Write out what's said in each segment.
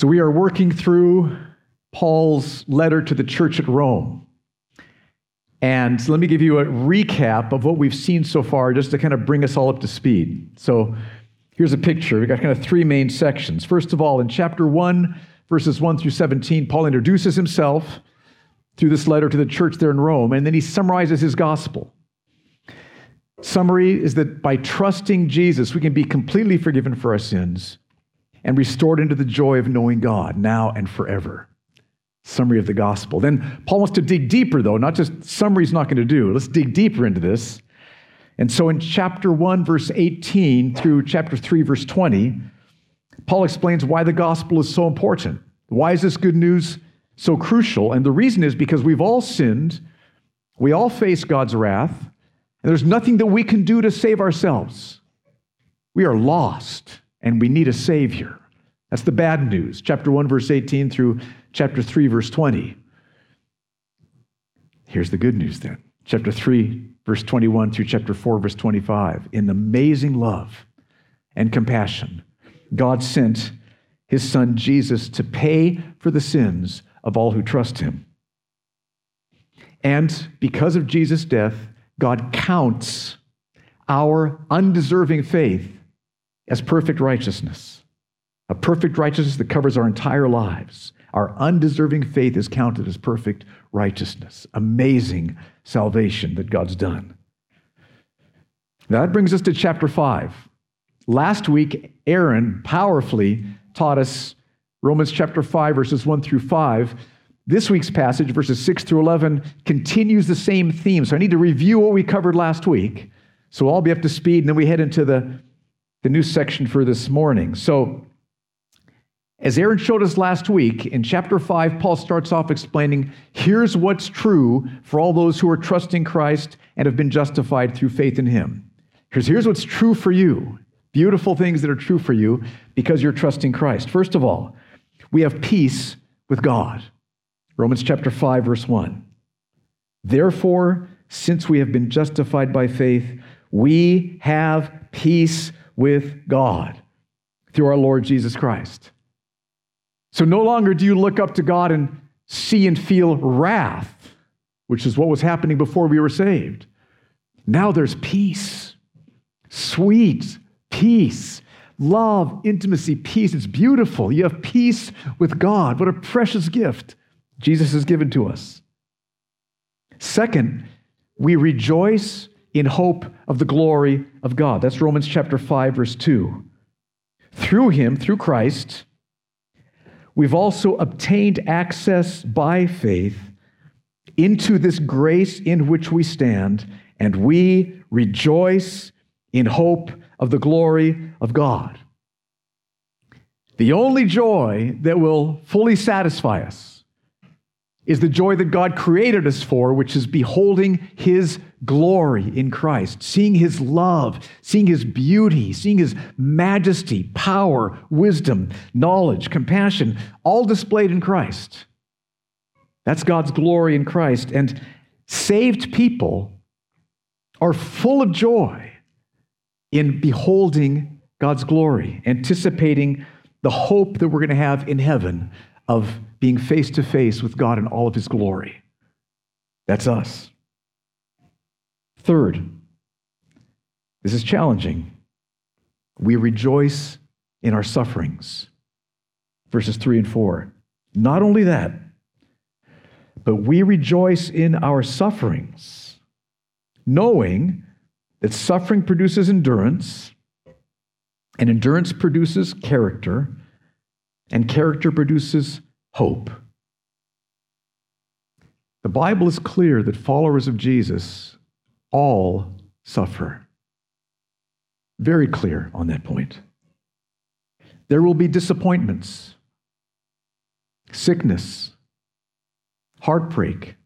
So we are working through Paul's letter to the church at Rome. And let me give you a recap of what we've seen so far, just to kind of bring us all up to speed. So here's a picture. We've got kind of three main sections. First of all, in chapter 1, verses 1 through 17, Paul introduces himself through this letter to the church there in Rome, and then he summarizes his gospel. Summary is that by trusting Jesus, we can be completely forgiven for our sins and restored into the joy of knowing God now and forever. Summary of the gospel. Then Paul wants to dig deeper, though, not just summary is not going to do. Let's dig deeper into this. And so in chapter 1, verse 18 through chapter 3, verse 20, Paul explains why the gospel is so important. Why is this good news so crucial? And the reason is because we've all sinned, we all face God's wrath, and there's nothing that we can do to save ourselves. We are lost and we need a Savior. That's the bad news. Chapter 1, verse 18 through chapter 3, verse 20. Here's the good news then. Chapter 3, verse 21 through chapter 4, verse 25. In amazing love and compassion, God sent his son Jesus to pay for the sins of all who trust him. And because of Jesus' death, God counts our undeserving faith as perfect righteousness. A perfect righteousness that covers our entire lives. Our undeserving faith is counted as perfect righteousness. Amazing salvation that God's done. That brings us to chapter 5. Last week, Aaron powerfully taught us Romans chapter 5, verses 1 through 5. This week's passage, verses 6 through 11, continues the same theme. So I need to review what we covered last week. So I'll be up to speed, and then we head into the, the new section for this morning. So, as Aaron showed us last week, in chapter 5, Paul starts off explaining here's what's true for all those who are trusting Christ and have been justified through faith in him. Here's, here's what's true for you beautiful things that are true for you because you're trusting Christ. First of all, we have peace with God. Romans chapter 5, verse 1. Therefore, since we have been justified by faith, we have peace with God through our Lord Jesus Christ. So no longer do you look up to God and see and feel wrath, which is what was happening before we were saved. Now there's peace, sweet peace love, intimacy, peace. It's beautiful. You have peace with God. What a precious gift Jesus has given to us. Second, we rejoice in hope of the glory of God. That's Romans chapter 5 verse 2. Through him, through Christ, we've also obtained access by faith into this grace in which we stand, and we rejoice in hope of the glory of God. The only joy that will fully satisfy us is the joy that God created us for, which is beholding His glory in Christ, seeing His love, seeing His beauty, seeing His majesty, power, wisdom, knowledge, compassion, all displayed in Christ. That's God's glory in Christ. And saved people are full of joy in beholding God's glory, anticipating the hope that we're going to have in heaven of being face to face with God in all of his glory. That's us. Third, this is challenging. We rejoice in our sufferings. Verses 3 and 4. Not only that, but we rejoice in our sufferings, knowing that suffering produces endurance, and endurance produces character, and character produces hope. The Bible is clear that followers of Jesus all suffer. Very clear on that point. There will be disappointments, sickness, heartbreak,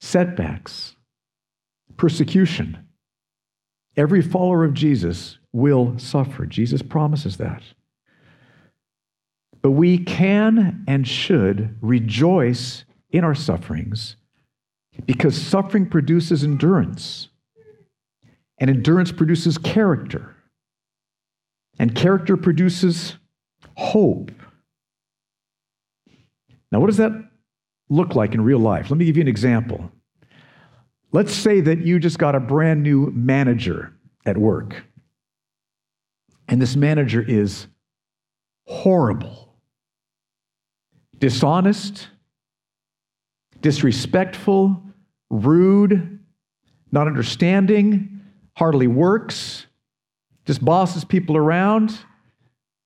setbacks, persecution. Every follower of Jesus will suffer. Jesus promises that. But we can and should rejoice in our sufferings because suffering produces endurance, and endurance produces character, and character produces hope. Now, what does that look like in real life? Let me give you an example. Let's say that you just got a brand new manager at work, and this manager is horrible, dishonest, disrespectful, rude, not understanding, hardly works, just bosses people around.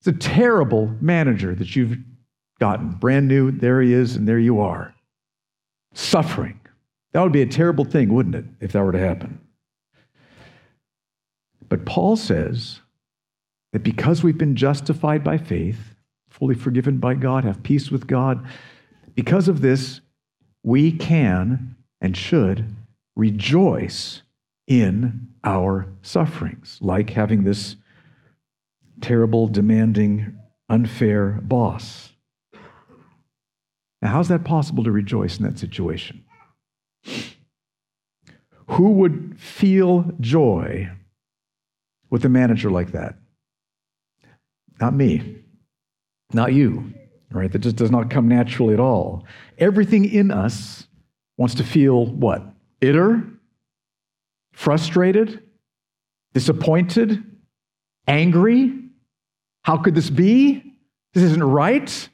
It's a terrible manager that you've gotten. Brand new, there he is, and there you are. Suffering. That would be a terrible thing, wouldn't it, if that were to happen? But Paul says that because we've been justified by faith, fully forgiven by God, have peace with God, because of this, we can and should rejoice in our sufferings, like having this terrible, demanding, unfair boss. Now, how's that possible to rejoice in that situation? Who would feel joy with a manager like that? Not me, not you, right? That just does not come naturally at all. Everything in us wants to feel what? Bitter, frustrated, disappointed, angry. How could this be? This isn't right.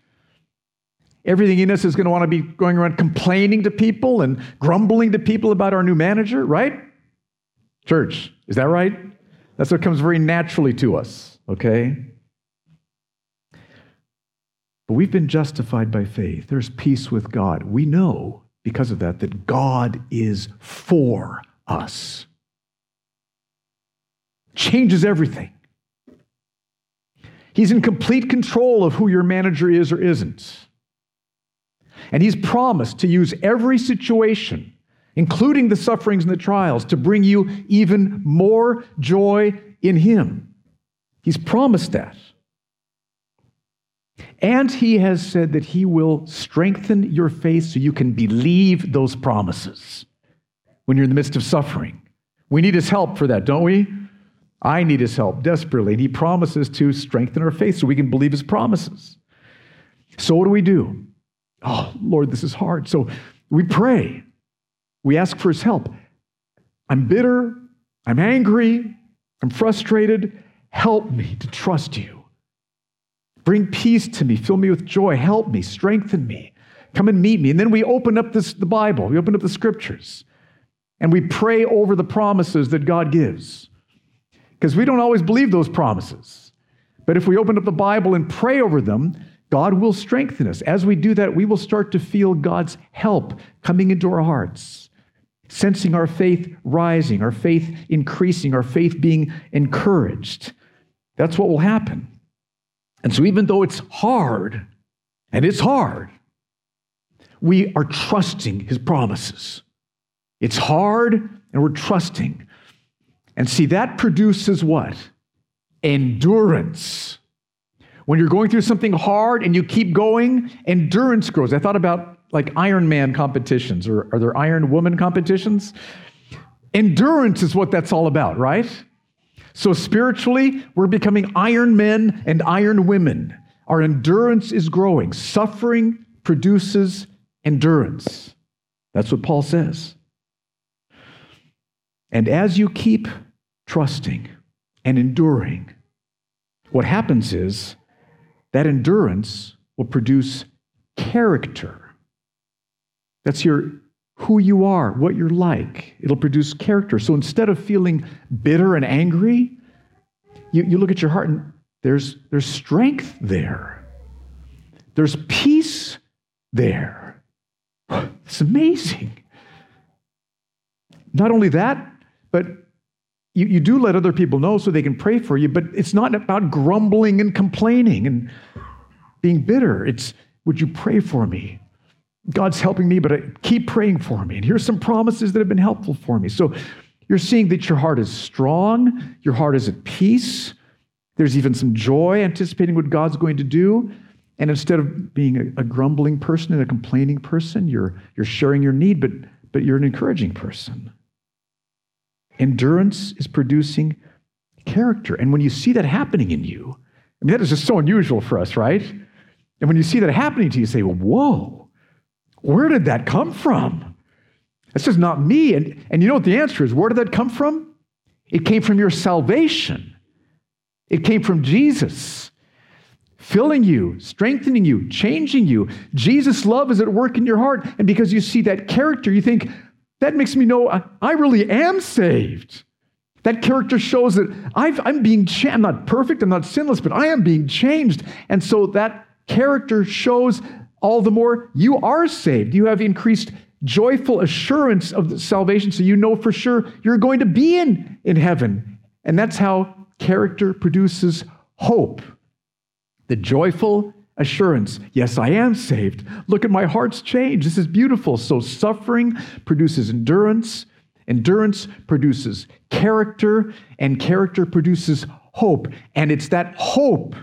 Everything in us is going to want to be going around complaining to people and grumbling to people about our new manager, right? Church, is that right? That's what comes very naturally to us, okay? But we've been justified by faith. There's peace with God. We know because of that that God is for us. Changes everything. He's in complete control of who your manager is or isn't. And he's promised to use every situation, including the sufferings and the trials, to bring you even more joy in him. He's promised that. And he has said that he will strengthen your faith so you can believe those promises when you're in the midst of suffering. We need his help for that, don't we? I need his help desperately. And he promises to strengthen our faith so we can believe his promises. So, what do we do? Oh, Lord, this is hard. So we pray. We ask for his help. I'm bitter. I'm angry. I'm frustrated. Help me to trust you. Bring peace to me. Fill me with joy. Help me. Strengthen me. Come and meet me. And then we open up this, the Bible. We open up the scriptures. And we pray over the promises that God gives. Because we don't always believe those promises. But if we open up the Bible and pray over them, God will strengthen us. As we do that, we will start to feel God's help coming into our hearts, sensing our faith rising, our faith increasing, our faith being encouraged. That's what will happen. And so, even though it's hard, and it's hard, we are trusting his promises. It's hard, and we're trusting. And see, that produces what? Endurance. When you're going through something hard and you keep going, endurance grows. I thought about like Iron Man competitions, or are there Iron Woman competitions? Endurance is what that's all about, right? So spiritually, we're becoming iron men and iron women. Our endurance is growing. Suffering produces endurance. That's what Paul says. And as you keep trusting and enduring, what happens is that endurance will produce character. That's your who you are, what you're like. It'll produce character. So instead of feeling bitter and angry, you, you look at your heart and there's, there's strength there. There's peace there. It's amazing. Not only that, but you, you do let other people know so they can pray for you, but it's not about grumbling and complaining and being bitter. It's, would you pray for me? God's helping me, but I, keep praying for me. And here's some promises that have been helpful for me. So you're seeing that your heart is strong, your heart is at peace. There's even some joy anticipating what God's going to do. And instead of being a, a grumbling person and a complaining person, you're, you're sharing your need, but, but you're an encouraging person. Endurance is producing character. And when you see that happening in you, I mean, that is just so unusual for us, right? And when you see that happening to you, you say, Whoa, where did that come from? That's just not me. And, and you know what the answer is? Where did that come from? It came from your salvation, it came from Jesus filling you, strengthening you, changing you. Jesus' love is at work in your heart. And because you see that character, you think, that makes me know I, really am saved. That character shows that i am being changed. I'm not perfect, I'm not sinless, but I am being changed. And so that character shows all the more you are saved. You have increased joyful assurance of salvation, so you know for sure you're going to be in, in heaven. And that's how character produces hope the joyful assurance yes, I am saved. Look at my heart's change. This is beautiful. So, suffering produces endurance, endurance produces character, and character produces hope. And it's that hope,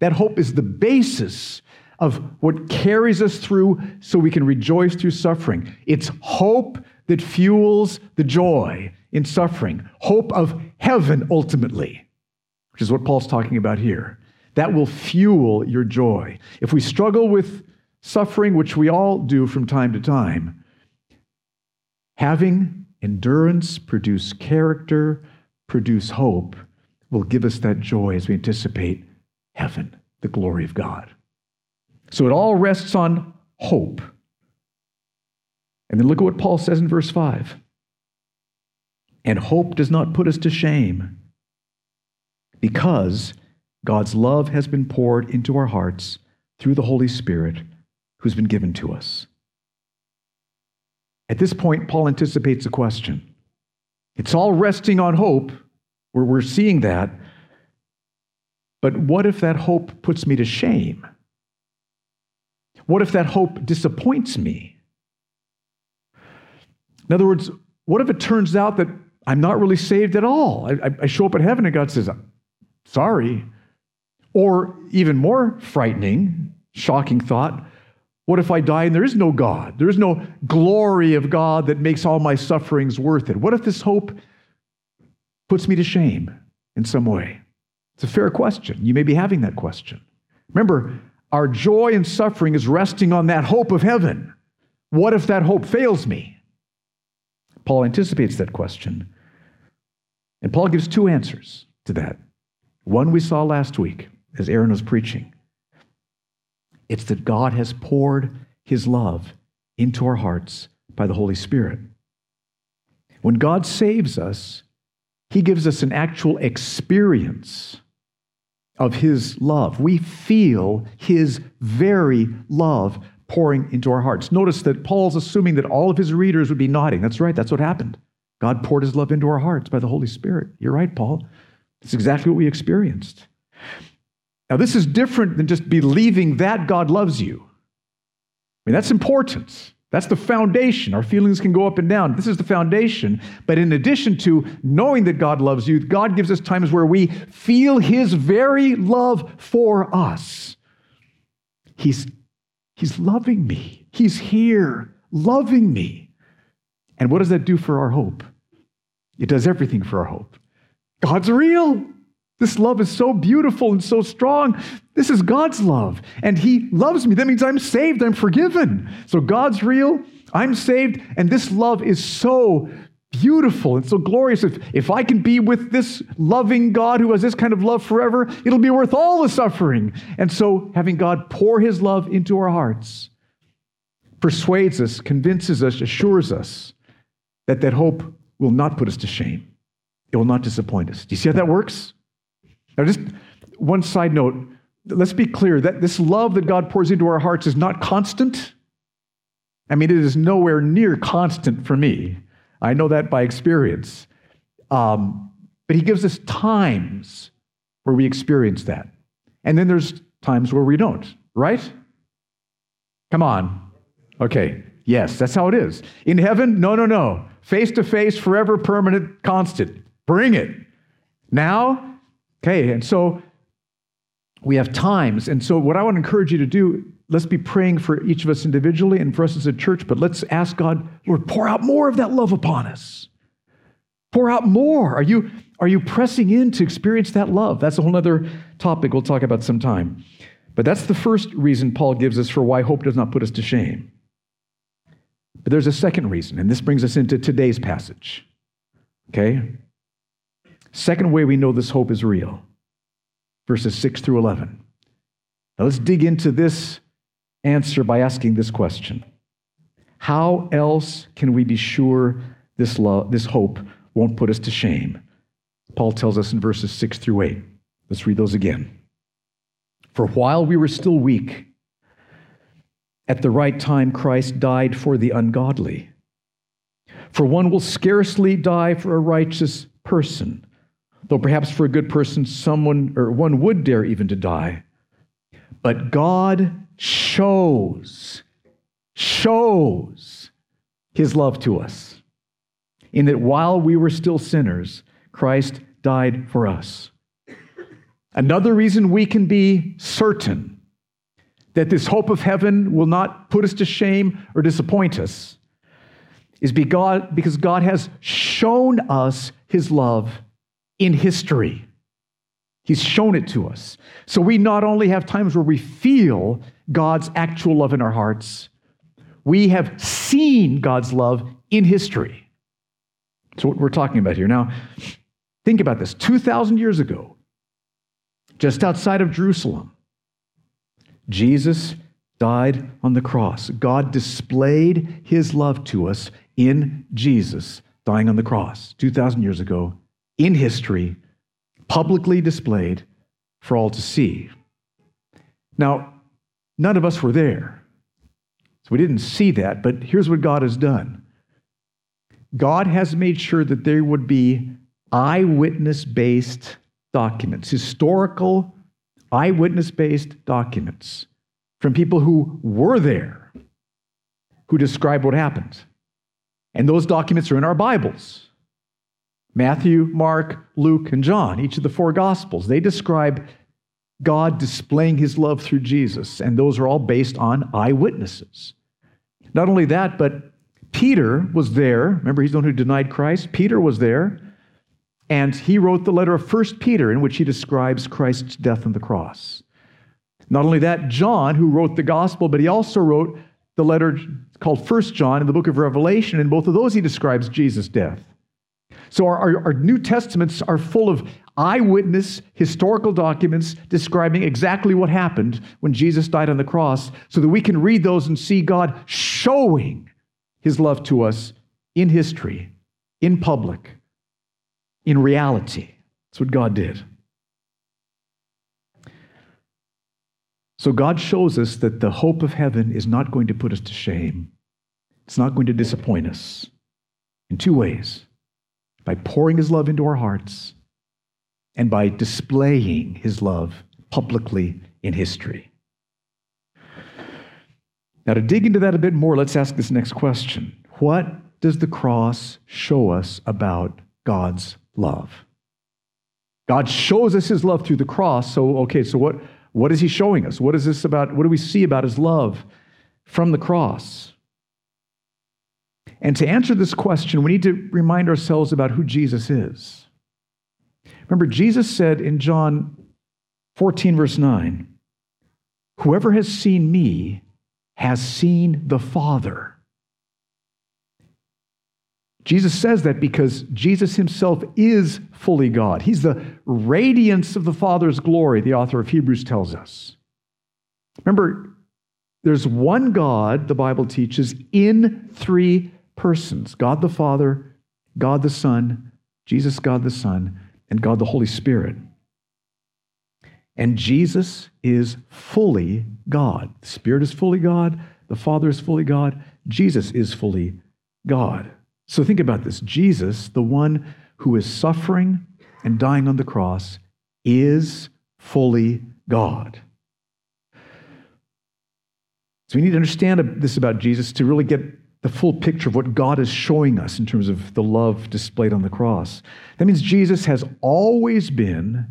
that hope is the basis of what carries us through so we can rejoice through suffering. It's hope that fuels the joy in suffering, hope of heaven ultimately, which is what Paul's talking about here. That will fuel your joy. If we struggle with suffering, which we all do from time to time, having endurance produce character, produce hope, will give us that joy as we anticipate heaven, the glory of God. So it all rests on hope. And then look at what Paul says in verse 5. And hope does not put us to shame because God's love has been poured into our hearts through the Holy Spirit who's been given to us. At this point, Paul anticipates a question. It's all resting on hope, where we're seeing that. But what if that hope puts me to shame? What if that hope disappoints me? In other words, what if it turns out that I'm not really saved at all? I, I show up at heaven and God says, Sorry, or even more frightening, shocking thought what if I die and there is no God? There is no glory of God that makes all my sufferings worth it. What if this hope puts me to shame in some way? It's a fair question. You may be having that question. Remember, our joy in suffering is resting on that hope of heaven. What if that hope fails me? Paul anticipates that question. And Paul gives two answers to that. One we saw last week as Aaron was preaching. It's that God has poured his love into our hearts by the Holy Spirit. When God saves us, he gives us an actual experience of his love. We feel his very love pouring into our hearts. Notice that Paul's assuming that all of his readers would be nodding. That's right, that's what happened. God poured his love into our hearts by the Holy Spirit. You're right, Paul. It's exactly what we experienced. Now, this is different than just believing that God loves you. I mean, that's important. That's the foundation. Our feelings can go up and down. This is the foundation. But in addition to knowing that God loves you, God gives us times where we feel His very love for us. He's, he's loving me, He's here, loving me. And what does that do for our hope? It does everything for our hope. God's real. This love is so beautiful and so strong. This is God's love. And He loves me. That means I'm saved, I'm forgiven. So God's real, I'm saved, and this love is so beautiful and so glorious. If, if I can be with this loving God who has this kind of love forever, it'll be worth all the suffering. And so having God pour His love into our hearts persuades us, convinces us, assures us that that hope will not put us to shame. It will not disappoint us. Do you see how that works? Now, just one side note. Let's be clear that this love that God pours into our hearts is not constant. I mean, it is nowhere near constant for me. I know that by experience. Um, but He gives us times where we experience that. And then there's times where we don't, right? Come on. Okay. Yes, that's how it is. In heaven, no, no, no. Face to face, forever, permanent, constant. Bring it. Now, Okay, and so we have times. And so, what I want to encourage you to do, let's be praying for each of us individually and for us as a church, but let's ask God, Lord, pour out more of that love upon us. Pour out more. Are you, are you pressing in to experience that love? That's a whole other topic we'll talk about sometime. But that's the first reason Paul gives us for why hope does not put us to shame. But there's a second reason, and this brings us into today's passage. Okay? Second way we know this hope is real verses 6 through 11. Now let's dig into this answer by asking this question How else can we be sure this, love, this hope won't put us to shame? Paul tells us in verses 6 through 8. Let's read those again. For while we were still weak, at the right time Christ died for the ungodly. For one will scarcely die for a righteous person, though perhaps for a good person someone or one would dare even to die. But God shows, shows his love to us in that while we were still sinners, Christ died for us. Another reason we can be certain that this hope of heaven will not put us to shame or disappoint us is because God has shown us his love in history. He's shown it to us. So we not only have times where we feel God's actual love in our hearts, we have seen God's love in history. So what we're talking about here. Now, think about this 2,000 years ago, just outside of Jerusalem, Jesus died on the cross. God displayed his love to us in Jesus dying on the cross 2,000 years ago in history, publicly displayed for all to see. Now, none of us were there, so we didn't see that, but here's what God has done God has made sure that there would be eyewitness based documents, historical eyewitness based documents from people who were there, who describe what happened. And those documents are in our Bibles. Matthew, Mark, Luke, and John, each of the four Gospels, they describe God displaying his love through Jesus, and those are all based on eyewitnesses. Not only that, but Peter was there. Remember, he's the one who denied Christ. Peter was there, and he wrote the letter of First Peter, in which he describes Christ's death on the cross. Not only that, John, who wrote the gospel, but he also wrote the letter called First John in the book of Revelation. In both of those, he describes Jesus' death. So our, our, our, New Testaments are full of eyewitness historical documents describing exactly what happened when Jesus died on the cross so that we can read those and see God showing his love to us in history, in public, in reality. That's what God did. So God shows us that the hope of heaven is not going to put us to shame. It's not going to disappoint us in two ways by pouring his love into our hearts and by displaying his love publicly in history. Now, to dig into that a bit more, let's ask this next question What does the cross show us about God's love? God shows us his love through the cross. So, okay, so what, what is he showing us? What is this about? What do we see about his love from the cross? And to answer this question, we need to remind ourselves about who Jesus is. Remember, Jesus said in John 14, verse 9, Whoever has seen me has seen the Father. Jesus says that because Jesus himself is fully God. He's the radiance of the Father's glory, the author of Hebrews tells us. Remember, there's one God, the Bible teaches, in three persons God the Father, God the Son, Jesus, God the Son, and God the Holy Spirit. And Jesus is fully God. The Spirit is fully God. The Father is fully God. Jesus is fully God. So think about this Jesus, the one who is suffering and dying on the cross, is fully God. So we need to understand this about Jesus to really get the full picture of what God is showing us in terms of the love displayed on the cross. That means Jesus has always been,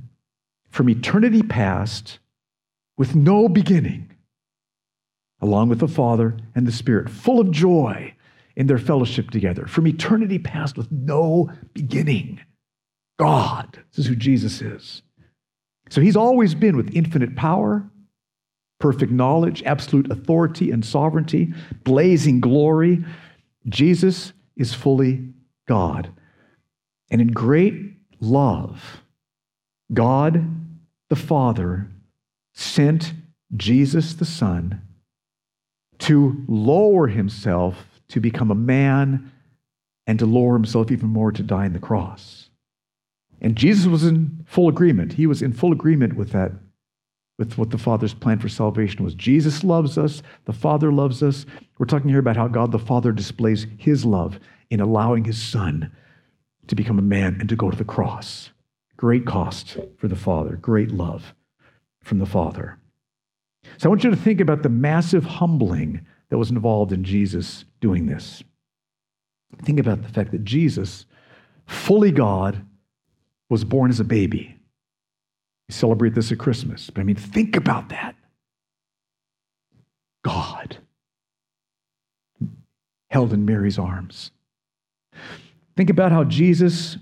from eternity past, with no beginning, along with the Father and the Spirit, full of joy in their fellowship together, from eternity past with no beginning. God, this is who Jesus is. So he's always been with infinite power perfect knowledge, absolute authority and sovereignty, blazing glory. Jesus is fully God. And in great love, God the Father sent Jesus the Son to lower himself to become a man and to lower himself even more to die on the cross. And Jesus was in full agreement. He was in full agreement with that, with what the Father's plan for salvation was. Jesus loves us, the Father loves us. We're talking here about how God the Father displays his love in allowing his Son to become a man and to go to the cross. Great cost for the Father, great love from the Father. So I want you to think about the massive humbling that was involved in Jesus doing this. Think about the fact that Jesus, fully God, was born as a baby. We celebrate this at Christmas. But I mean, think about that. God held in Mary's arms. Think about how Jesus,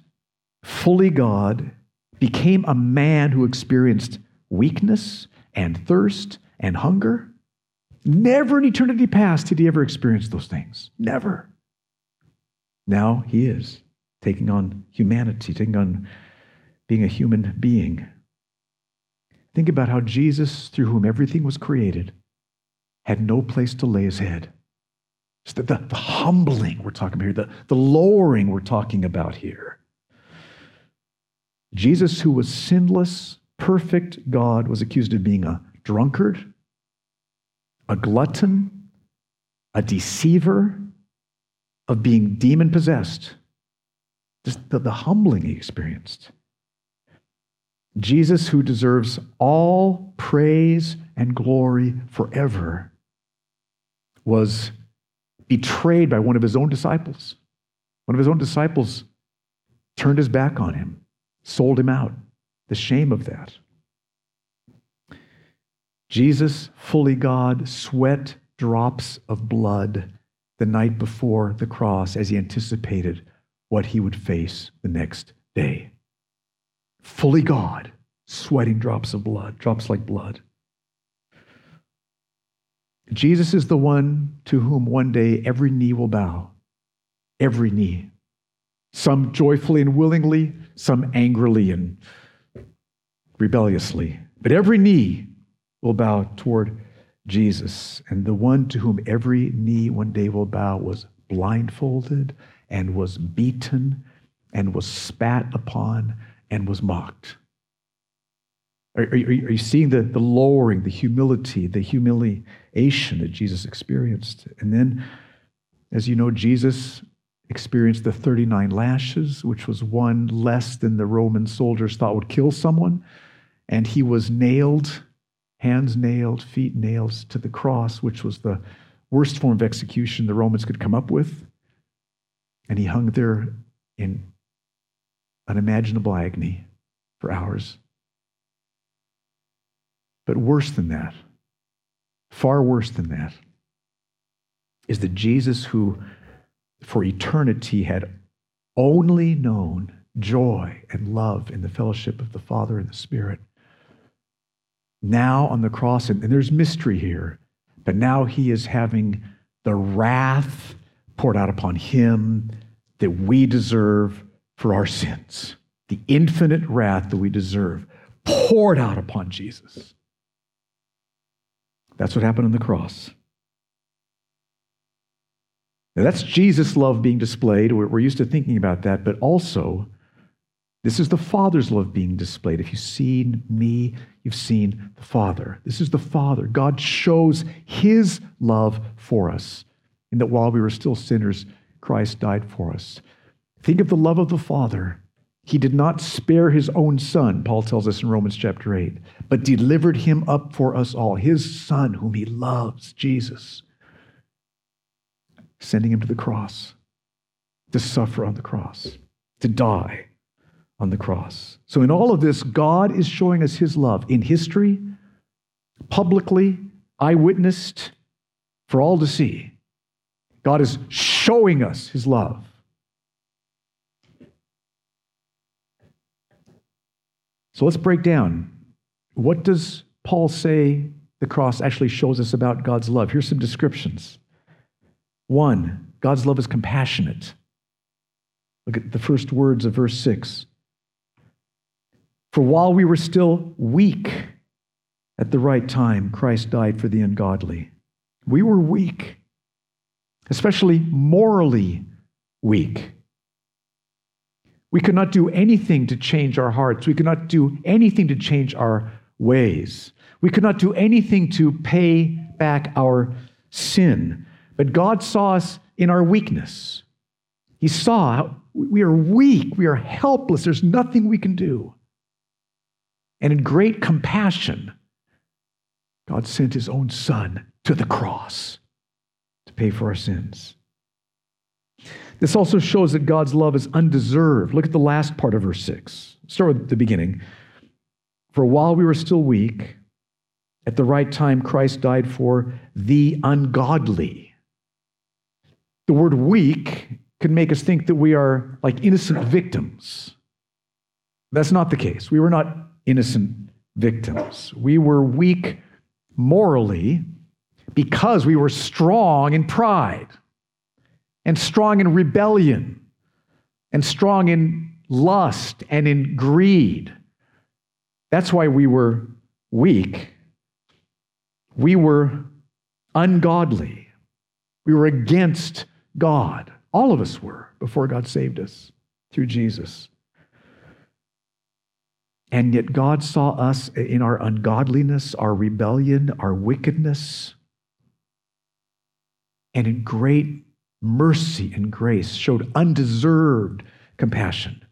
fully God, became a man who experienced weakness and thirst and hunger. Never in eternity past did he ever experience those things. Never. Now he is taking on humanity, taking on being a human being. Think about how Jesus, through whom everything was created, had no place to lay his head. It's the, the, the humbling we're talking about here, the, the lowering we're talking about here. Jesus, who was sinless, perfect God, was accused of being a drunkard, a glutton, a deceiver, of being demon possessed. Just the, the humbling he experienced. Jesus, who deserves all praise and glory forever, was betrayed by one of his own disciples. One of his own disciples turned his back on him, sold him out. The shame of that. Jesus, fully God, sweat drops of blood the night before the cross as he anticipated what he would face the next day. Fully God, sweating drops of blood, drops like blood. Jesus is the one to whom one day every knee will bow. Every knee. Some joyfully and willingly, some angrily and rebelliously. But every knee will bow toward Jesus. And the one to whom every knee one day will bow was blindfolded and was beaten and was spat upon and was mocked. Are, are, are, you seeing the, the lowering, the humility, the humiliation that Jesus experienced? And then, as you know, Jesus experienced the 39 lashes, which was one less than the Roman soldiers thought would kill someone. And he was nailed hands nailed, feet nailed to the cross, which was the worst form of execution the Romans could come up with. And he hung there in unimaginable agony for hours. But worse than that, far worse than that, is that Jesus, who for eternity had only known joy and love in the fellowship of the Father and the Spirit, now on the cross, and, and there's mystery here, but now he is having the wrath poured out upon him that we deserve for our sins. The infinite wrath that we deserve poured out upon Jesus. That's what happened on the cross. Now, that's Jesus' love being displayed. We're, we're used to thinking about that, but also this is the Father's love being displayed. If you've seen me, you've seen the Father. This is the Father. God shows his love for us, in that while we were still sinners, Christ died for us. Think of the love of the Father. He did not spare his own son, Paul tells us in Romans chapter 8, but delivered him up for us all, his son, whom he loves, Jesus, sending him to the cross to suffer on the cross, to die on the cross. So, in all of this, God is showing us his love in history, publicly, eyewitnessed, for all to see. God is showing us his love. So let's break down. What does Paul say the cross actually shows us about God's love. Here's some descriptions. One, God's love is compassionate. Look at the first words of verse 6. For while we were still weak, at the right time, Christ died for the ungodly. We were weak, especially morally weak. We could not do anything to change our hearts. We could not do anything to change our ways. We could not do anything to pay back our sin. But God saw us in our weakness. He saw we are weak, we are helpless, there's nothing we can do. And in great compassion, God sent his own son to the cross to pay for our sins. This also shows that God's love is undeserved. Look at the last part of verse 6. Start with the beginning. For while we were still weak, at the right time, Christ died for the ungodly. The word weak can make us think that we are like innocent victims. That's not the case. We were not innocent victims. We were weak morally because we were strong in pride and strong in rebellion and strong in lust and in greed. That's why we were weak. We were ungodly. We were against God. All of us were before God saved us through Jesus. And yet, God saw us in our ungodliness, our rebellion, our wickedness, and in great mercy and grace showed undeserved compassion,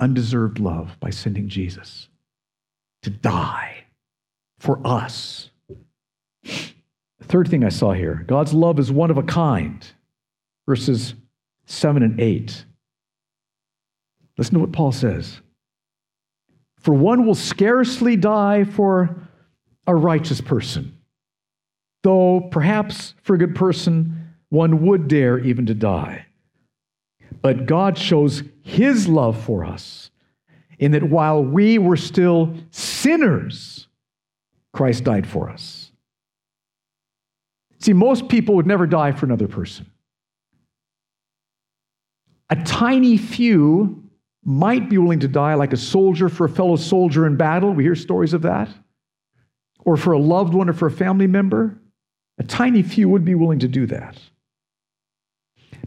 undeserved love by sending Jesus to die for us. The third thing I saw here God's love is one of a kind, verses 7 and 8. Listen to what Paul says. For one will scarcely die for a righteous person, though perhaps for a good person one would dare even to die. But God shows his love for us in that while we were still sinners, Christ died for us. See, most people would never die for another person. A tiny few might be willing to die like a soldier for a fellow soldier in battle. We hear stories of that. Or for a loved one or for a family member. A tiny few would be willing to do that.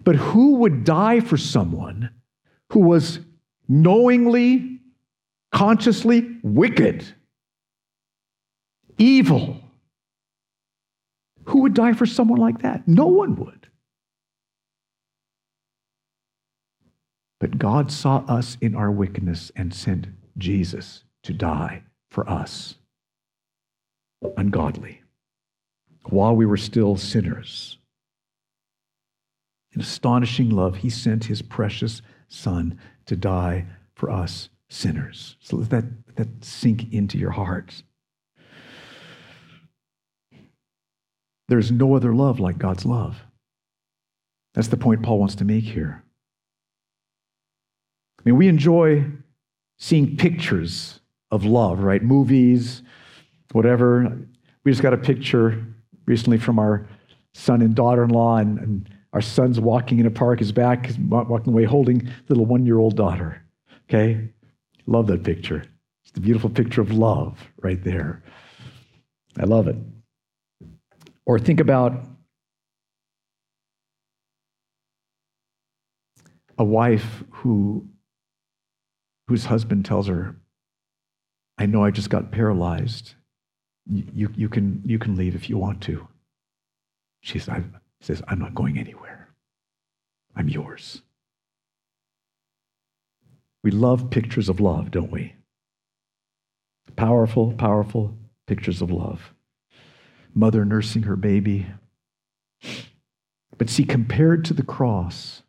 But who would die for someone who was knowingly, consciously wicked, evil? Who would die for someone like that? No one would. But God saw us in our wickedness and sent Jesus to die for us, ungodly, while we were still sinners. In astonishing love, he sent his precious Son to die for us sinners. So let that, let that sink into your hearts. There's no other love like God's love. That's the point Paul wants to make here. I mean, we enjoy seeing pictures of love, right? Movies, whatever. We just got a picture recently from our son and daughter in law, and, and, our son's walking in a park, his back is walking away holding little one year old daughter. Okay? Love that picture. It's the beautiful picture of love right there. I love it. Or think about a wife who whose husband tells her, I know I just got paralyzed. You, you, can, you can leave if you want to. She says, says, I'm not going anywhere. I'm yours. We love pictures of love, don't we? Powerful, powerful pictures of love. Mother nursing her baby. But see, compared to the cross,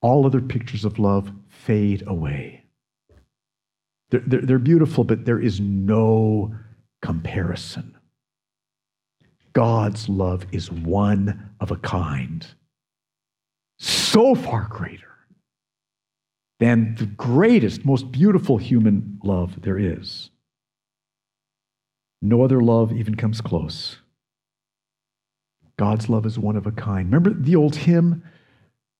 all other pictures of love fade away. They're, they're, they're, beautiful, but there is no comparison. God's love is one of a kind, so far greater than the greatest, most beautiful human love there is. No other love even comes close. God's love is one of a kind. Remember the old hymn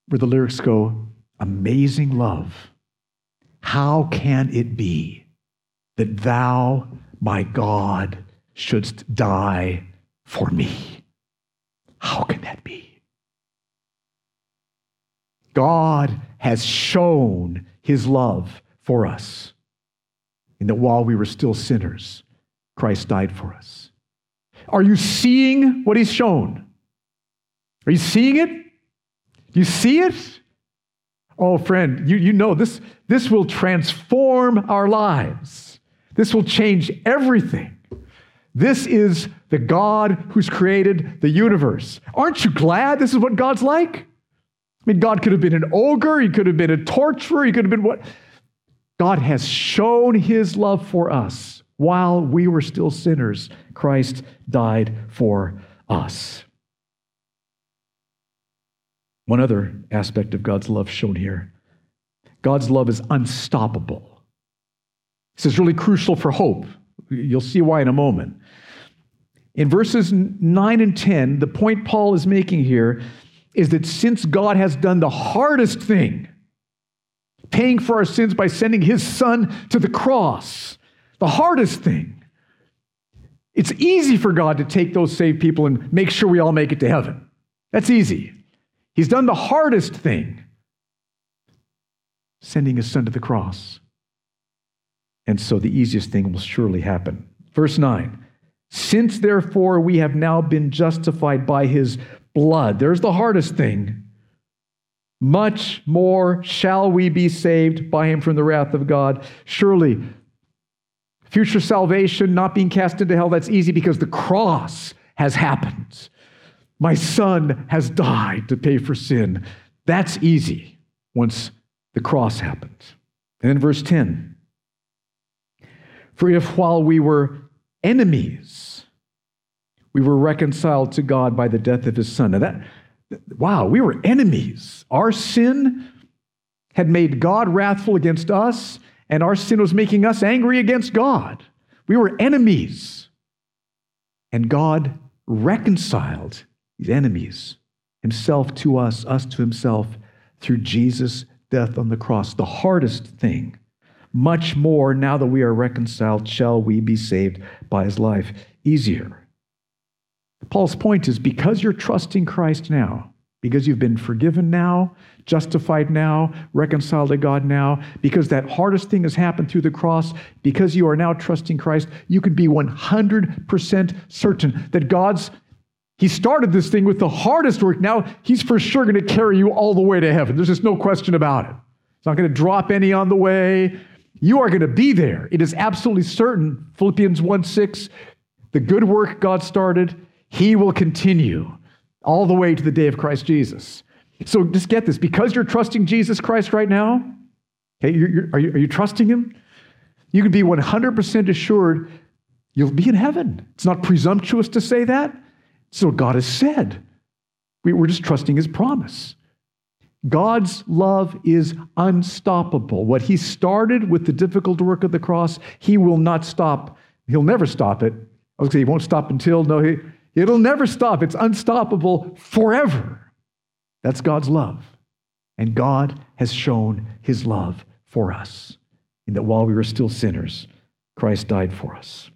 where the lyrics go, Amazing love. How can it be that thou, my God, shouldst die for me? How can that be? God has shown his love for us in that while we were still sinners, Christ died for us. Are you seeing what he's shown? Are you seeing it? Do you see it? Oh, friend, you, you know this, this will transform our lives. This will change everything. This is the God who's created the universe. Aren't you glad this is what God's like? I mean, God could have been an ogre, he could have been a torturer, he could have been what? God has shown his love for us. While we were still sinners, Christ died for us. One other aspect of God's love shown here God's love is unstoppable. This is really crucial for hope. You'll see why in a moment. In verses 9 and 10, the point Paul is making here is that since God has done the hardest thing, paying for our sins by sending his son to the cross, the hardest thing, it's easy for God to take those saved people and make sure we all make it to heaven. That's easy. He's done the hardest thing sending his son to the cross. And so the easiest thing will surely happen. Verse 9 Since therefore we have now been justified by his blood, there's the hardest thing. Much more shall we be saved by him from the wrath of God. Surely, future salvation, not being cast into hell, that's easy because the cross has happened. My son has died to pay for sin. That's easy once the cross happened. And then verse 10 For if while we were enemies, we were reconciled to God by the death of his son. Now that, wow, we were enemies. Our sin had made God wrathful against us, and our sin was making us angry against God. We were enemies. And God reconciled these enemies, himself to us, us to himself, through Jesus' death on the cross. The hardest thing. Much more, now that we are reconciled, shall we be saved by his life. Easier. Paul's point is because you're trusting Christ now, because you've been forgiven now, justified now, reconciled to God now, because that hardest thing has happened through the cross, because you are now trusting Christ, you can be 100% certain that God's he started this thing with the hardest work. Now he's for sure going to carry you all the way to heaven. There's just no question about it. He's not going to drop any on the way. You are going to be there. It is absolutely certain. Philippians 1 6, the good work God started, he will continue all the way to the day of Christ Jesus. So just get this because you're trusting Jesus Christ right now, okay, you're, you're, are, you, are you trusting him? You can be 100% assured you'll be in heaven. It's not presumptuous to say that. So God has said. We're just trusting his promise. God's love is unstoppable. What he started with the difficult work of the cross, he will not stop. He'll never stop it. I was going to say he won't stop until, no, he, it'll never stop. It's unstoppable forever. That's God's love. And God has shown his love for us in that while we were still sinners, Christ died for us.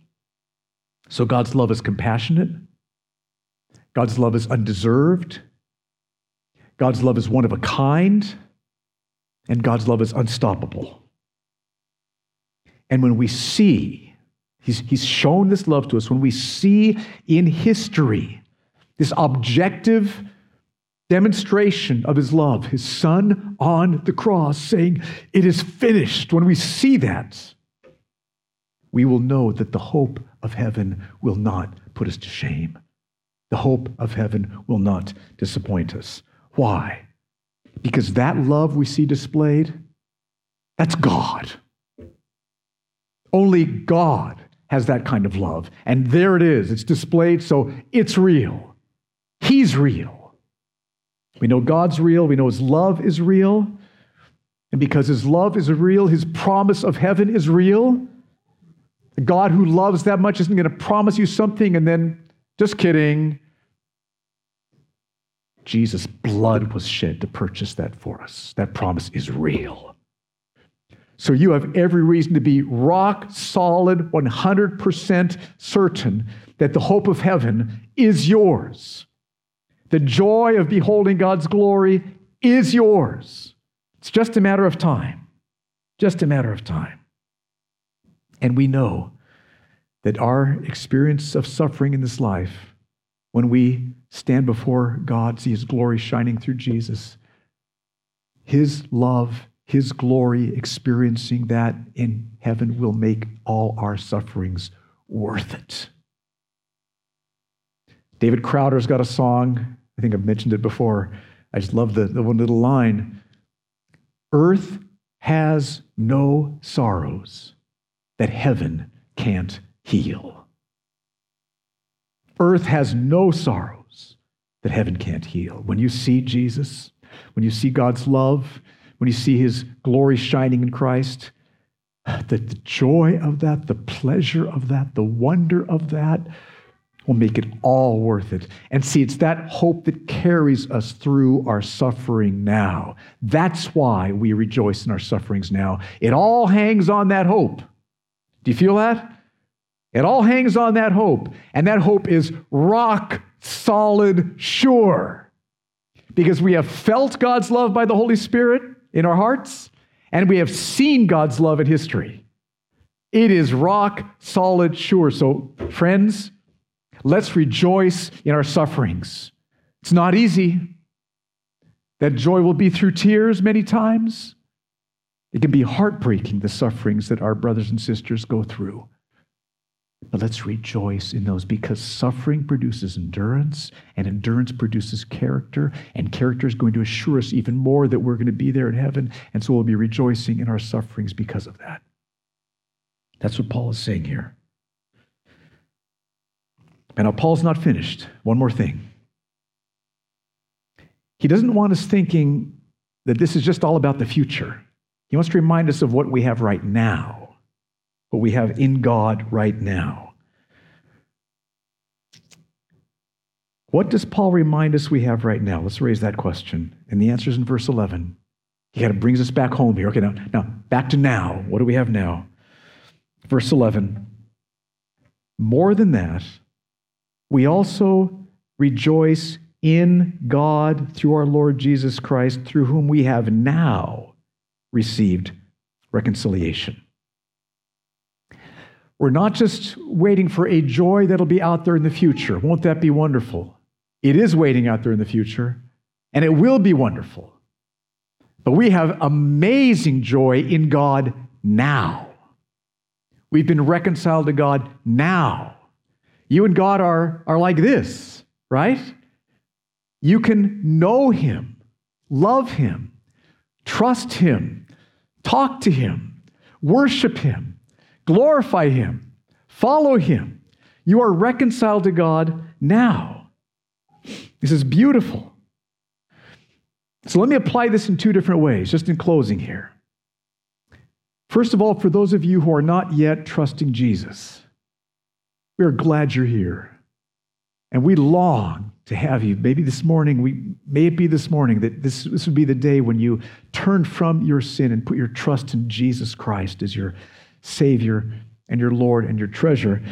So God's love is compassionate. God's love is undeserved. God's love is one of a kind. And God's love is unstoppable. And when we see, he's, he's shown this love to us, when we see in history this objective demonstration of his love, his son on the cross saying, It is finished, when we see that, we will know that the hope of heaven will not put us to shame. The hope of heaven will not disappoint us. Why? Because that love we see displayed, that's God. Only God has that kind of love. And there it is. It's displayed, so it's real. He's real. We know God's real. We know His love is real. And because His love is real, His promise of heaven is real. A God who loves that much isn't going to promise you something and then, just kidding. Jesus' blood was shed to purchase that for us. That promise is real. So you have every reason to be rock solid, 100% certain that the hope of heaven is yours. The joy of beholding God's glory is yours. It's just a matter of time. Just a matter of time. And we know that our experience of suffering in this life, when we stand before God, see His glory shining through Jesus, His love, His glory, experiencing that in heaven will make all our sufferings worth it. David Crowder's got a song. I think I've mentioned it before. I just love the, the one little line Earth has no sorrows that heaven can't heal. Earth has no sorrows that heaven can't heal. When you see Jesus, when you see God's love, when you see his glory shining in Christ, the, the joy of that, the pleasure of that, the wonder of that, will make it all worth it. And see, it's that hope that carries us through our suffering now. That's why we rejoice in our sufferings now. It all hangs on that hope. Do you feel that? It all hangs on that hope. And that hope is rock solid sure. Because we have felt God's love by the Holy Spirit in our hearts, and we have seen God's love in history. It is rock solid sure. So, friends, Let's rejoice in our sufferings. It's not easy. That joy will be through tears many times. It can be heartbreaking, the sufferings that our brothers and sisters go through. But let's rejoice in those because suffering produces endurance, and endurance produces character, and character is going to assure us even more that we're going to be there in heaven. And so we'll be rejoicing in our sufferings because of that. That's what Paul is saying here. And now, Paul's not finished. One more thing. He doesn't want us thinking that this is just all about the future. He wants to remind us of what we have right now, what we have in God right now. What does Paul remind us we have right now? Let's raise that question. And the answer is in verse 11. He kind of brings us back home here. Okay, now, now back to now. What do we have now? Verse 11. More than that, we also rejoice in God through our Lord Jesus Christ, through whom we have now received reconciliation. We're not just waiting for a joy that'll be out there in the future. Won't that be wonderful? It is waiting out there in the future, and it will be wonderful. But we have amazing joy in God now. We've been reconciled to God now. You and God are, are like this, right? You can know Him, love Him, trust Him, talk to Him, worship Him, glorify Him, follow Him. You are reconciled to God now. This is beautiful. So let me apply this in two different ways, just in closing here. First of all, for those of you who are not yet trusting Jesus, we are glad you're here. And we long to have you. Maybe this morning, we, may it be this morning that this, this would be the day when you turn from your sin and put your trust in Jesus Christ as your Savior and your Lord and your treasure.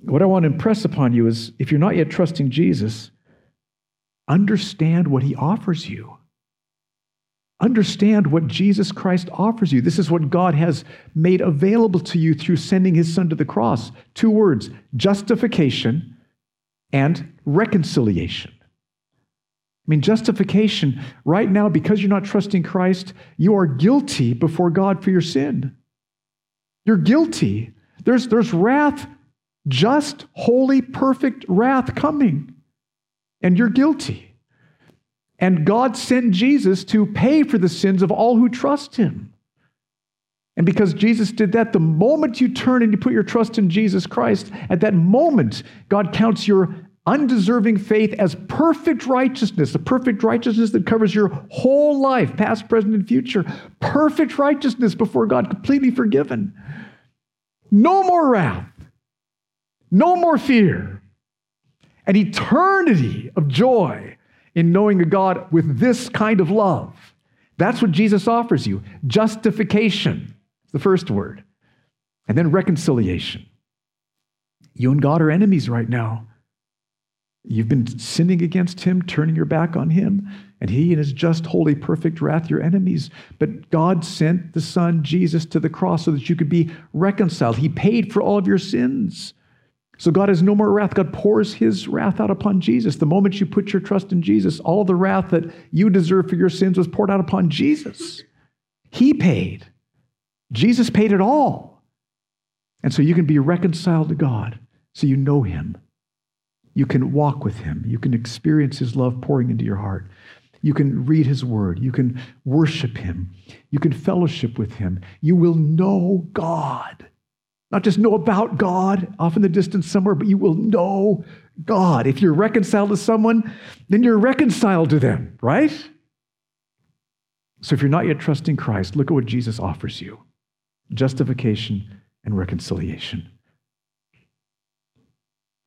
What I want to impress upon you is if you're not yet trusting Jesus, understand what he offers you. Understand what Jesus Christ offers you. This is what God has made available to you through sending his son to the cross. Two words justification and reconciliation. I mean, justification, right now, because you're not trusting Christ, you are guilty before God for your sin. You're guilty. There's, there's wrath, just, holy, perfect wrath coming, and you're guilty. And God sent Jesus to pay for the sins of all who trust him. And because Jesus did that, the moment you turn and you put your trust in Jesus Christ, at that moment, God counts your undeserving faith as perfect righteousness, the perfect righteousness that covers your whole life, past, present, and future. Perfect righteousness before God, completely forgiven. no more wrath, no more fear, an eternity of joy in knowing a God with this kind of love. That's what Jesus offers you. Justification, the first word, and then reconciliation. You and God are enemies right now. You've been sinning against him, turning your back on him, and he, in his just, holy, perfect wrath, your enemies. But God sent the Son, Jesus, to the cross so that you could be reconciled. He paid for all of your sins. So God has no more wrath. God pours his wrath out upon Jesus. The moment you put your trust in Jesus, all the wrath that you deserve for your sins was poured out upon Jesus. He paid. Jesus paid it all. And so you can be reconciled to God so you know him. You can walk with him. You can experience his love pouring into your heart. You can read his word. You can worship him. You can fellowship with him. You will know God. Not just know about God off in the distance somewhere, but you will know God. If you're reconciled to someone, then you're reconciled to them, right? So if you're not yet trusting Christ, look at what Jesus offers you justification and reconciliation.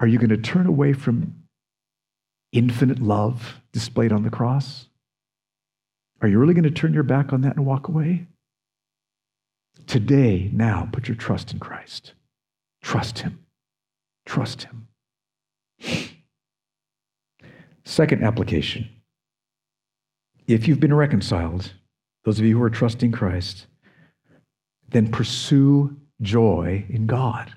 Are you going to turn away from infinite love displayed on the cross? Are you really going to turn your back on that and walk away? Today, now, put your trust in Christ. Trust Him. Trust Him. Second application. If you've been reconciled, those of you who are trusting Christ, then pursue joy in God.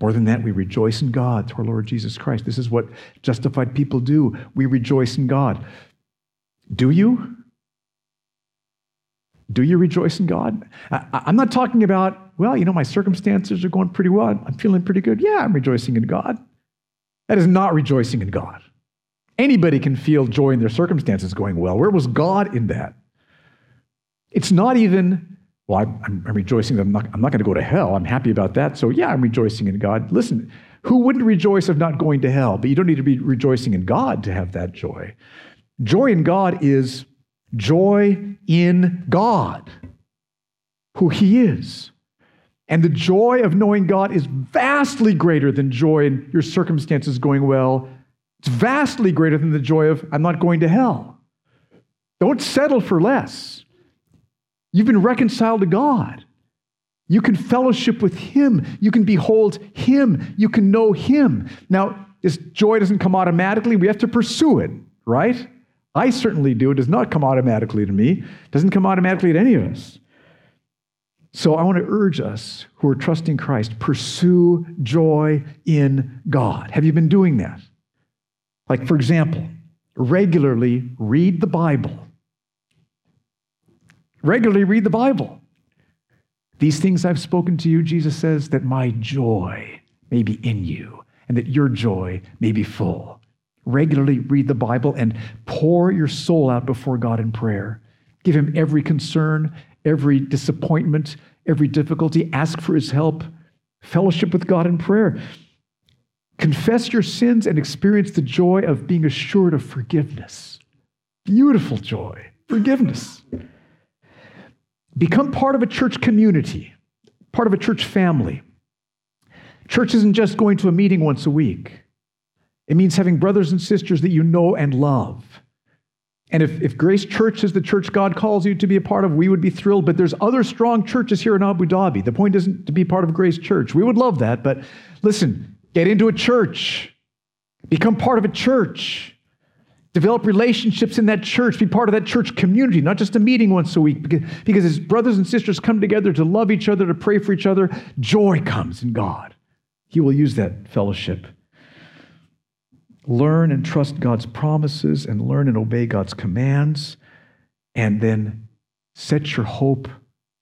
More than that, we rejoice in God through our Lord Jesus Christ. This is what justified people do. We rejoice in God. Do you? Do you rejoice in God? I, am not talking about, well, you know, my circumstances are going pretty well. I'm feeling pretty good. Yeah, I'm rejoicing in God. That is not rejoicing in God. Anybody can feel joy in their circumstances going well. Where was God in that? It's not even well, I'm, I'm rejoicing that I'm not, I'm not going to go to hell. I'm happy about that. So, yeah, I'm rejoicing in God. Listen, who wouldn't rejoice of not going to hell? But you don't need to be rejoicing in God to have that joy. Joy in God is joy in God, who He is. And the joy of knowing God is vastly greater than joy in your circumstances going well. It's vastly greater than the joy of, I'm not going to hell. Don't settle for less. You've been reconciled to God. You can fellowship with Him. You can behold Him. You can know Him. Now, this joy doesn't come automatically. We have to pursue it, right? I certainly do. It does not come automatically to me. It doesn't come automatically to any of us. So I want to urge us who are trusting Christ, pursue joy in God. Have you been doing that? Like, for example, regularly read the Bible regularly read the Bible. These things I've spoken to you, Jesus says, that my joy may be in you and that your joy may be full. Regularly read the Bible and pour your soul out before God in prayer. Give Him every concern, every disappointment, every difficulty. Ask for His help. Fellowship with God in prayer. Confess your sins and experience the joy of being assured of forgiveness. Beautiful joy, forgiveness. Become part of a church community, part of a church family. Church isn't just going to a meeting once a week, it means having brothers and sisters that you know and love. And if, if Grace Church is the church God calls you to be a part of, we would be thrilled. But there's other strong churches here in Abu Dhabi. The point isn't to be part of Grace Church. We would love that. But listen, get into a church, become part of a church. Develop relationships in that church. Be part of that church community, not just a meeting once a week. Because, as brothers and sisters come together to love each other, to pray for each other, joy comes in God. He will use that fellowship. Learn and trust God's promises and learn and obey God's commands. And then set your hope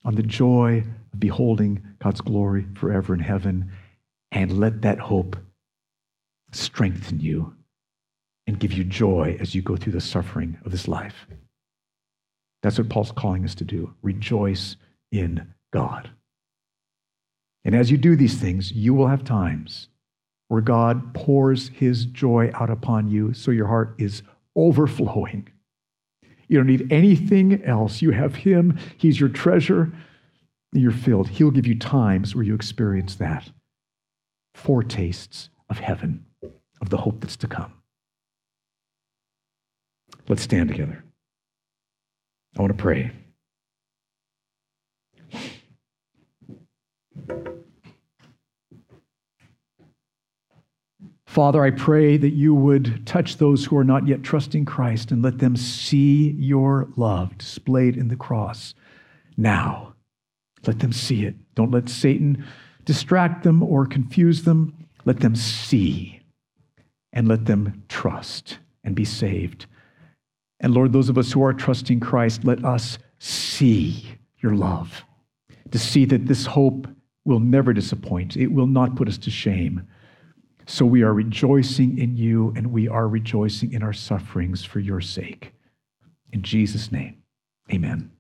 on the joy of beholding God's glory forever in heaven. And let that hope strengthen you and give you joy as you go through the suffering of this life. That's what Paul's calling us to do. Rejoice in God. And as you do these things, you will have times where God pours his joy out upon you so your heart is overflowing. You don't need anything else. You have him, he's your treasure. you're filled. He'll give you times where you experience that. Foretastes of heaven, of the hope that's to come. Let's stand together. I want to pray. Father, I pray that you would touch those who are not yet trusting Christ and let them see your love displayed in the cross now. Let them see it. Don't let Satan distract them or confuse them. Let them see and let them trust and be saved. And Lord, those of us who are trusting Christ, let us see your love, to see that this hope will never disappoint, it will not put us to shame. So we are rejoicing in you and we are rejoicing in our sufferings for your sake. In Jesus' name, amen.